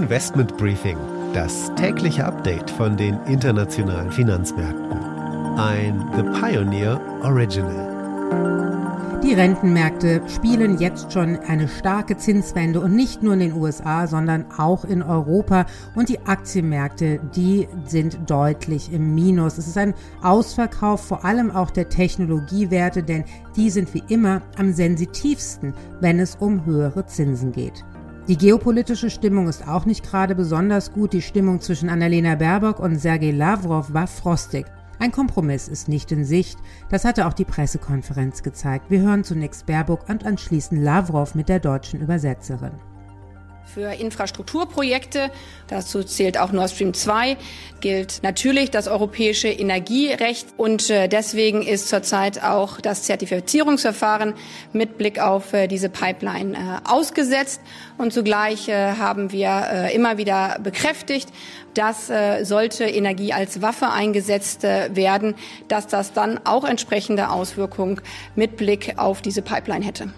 Investment Briefing, das tägliche Update von den internationalen Finanzmärkten. Ein The Pioneer Original. Die Rentenmärkte spielen jetzt schon eine starke Zinswende und nicht nur in den USA, sondern auch in Europa. Und die Aktienmärkte, die sind deutlich im Minus. Es ist ein Ausverkauf vor allem auch der Technologiewerte, denn die sind wie immer am sensitivsten, wenn es um höhere Zinsen geht. Die geopolitische Stimmung ist auch nicht gerade besonders gut. Die Stimmung zwischen Annalena Baerbock und Sergei Lavrov war frostig. Ein Kompromiss ist nicht in Sicht. Das hatte auch die Pressekonferenz gezeigt. Wir hören zunächst Baerbock und anschließend Lavrov mit der deutschen Übersetzerin für Infrastrukturprojekte. Dazu zählt auch Nord Stream 2, gilt natürlich das europäische Energierecht und äh, deswegen ist zurzeit auch das Zertifizierungsverfahren mit Blick auf äh, diese Pipeline äh, ausgesetzt und zugleich haben wir immer wieder bekräftigt, dass sollte Energie als Waffe eingesetzt werden, dass das dann auch entsprechende Auswirkungen mit Blick auf diese Pipeline hätte.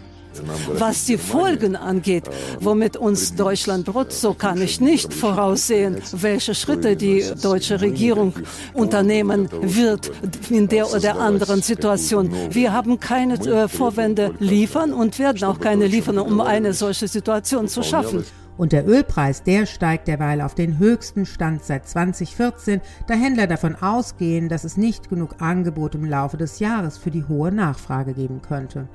Was die Folgen angeht, womit uns Deutschland droht, so kann ich nicht voraussehen, welche Schritte die deutsche Regierung unternehmen wird in der oder anderen Situation. Wir haben keine äh, Vorwände liefern und werden auch keine liefern, um eine solche Situation zu schaffen. Und der Ölpreis, der steigt derweil auf den höchsten Stand seit 2014, da Händler davon ausgehen, dass es nicht genug Angebot im Laufe des Jahres für die hohe Nachfrage geben könnte.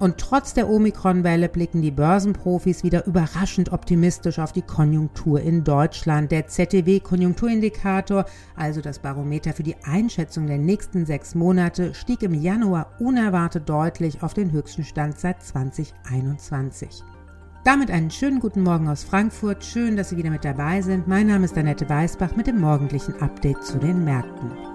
Und trotz der Omikron-Welle blicken die Börsenprofis wieder überraschend optimistisch auf die Konjunktur in Deutschland. Der ZTW-Konjunkturindikator, also das Barometer für die Einschätzung der nächsten sechs Monate, stieg im Januar unerwartet deutlich auf den höchsten Stand seit 2021. Damit einen schönen guten Morgen aus Frankfurt. Schön, dass Sie wieder mit dabei sind. Mein Name ist Annette Weißbach mit dem morgendlichen Update zu den Märkten.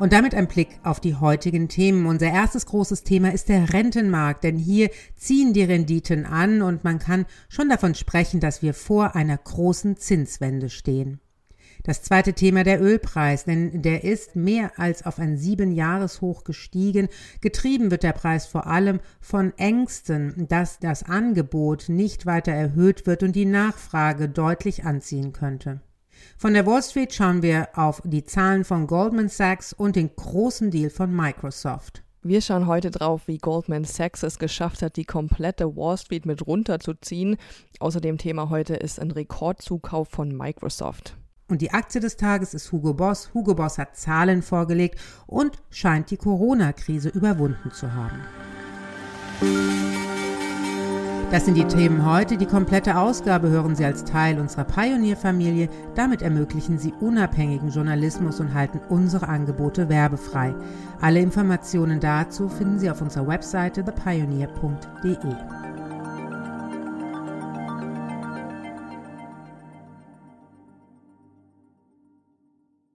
Und damit ein Blick auf die heutigen Themen. Unser erstes großes Thema ist der Rentenmarkt, denn hier ziehen die Renditen an und man kann schon davon sprechen, dass wir vor einer großen Zinswende stehen. Das zweite Thema der Ölpreis, denn der ist mehr als auf ein sieben Jahreshoch gestiegen. Getrieben wird der Preis vor allem von Ängsten, dass das Angebot nicht weiter erhöht wird und die Nachfrage deutlich anziehen könnte. Von der Wall Street schauen wir auf die Zahlen von Goldman Sachs und den großen Deal von Microsoft. Wir schauen heute drauf, wie Goldman Sachs es geschafft hat, die komplette Wall Street mit runterzuziehen. Außerdem Thema heute ist ein Rekordzukauf von Microsoft. Und die Aktie des Tages ist Hugo Boss. Hugo Boss hat Zahlen vorgelegt und scheint die Corona-Krise überwunden zu haben. Das sind die Themen heute. Die komplette Ausgabe hören Sie als Teil unserer Pionierfamilie. Damit ermöglichen Sie unabhängigen Journalismus und halten unsere Angebote werbefrei. Alle Informationen dazu finden Sie auf unserer Webseite thepioneer.de.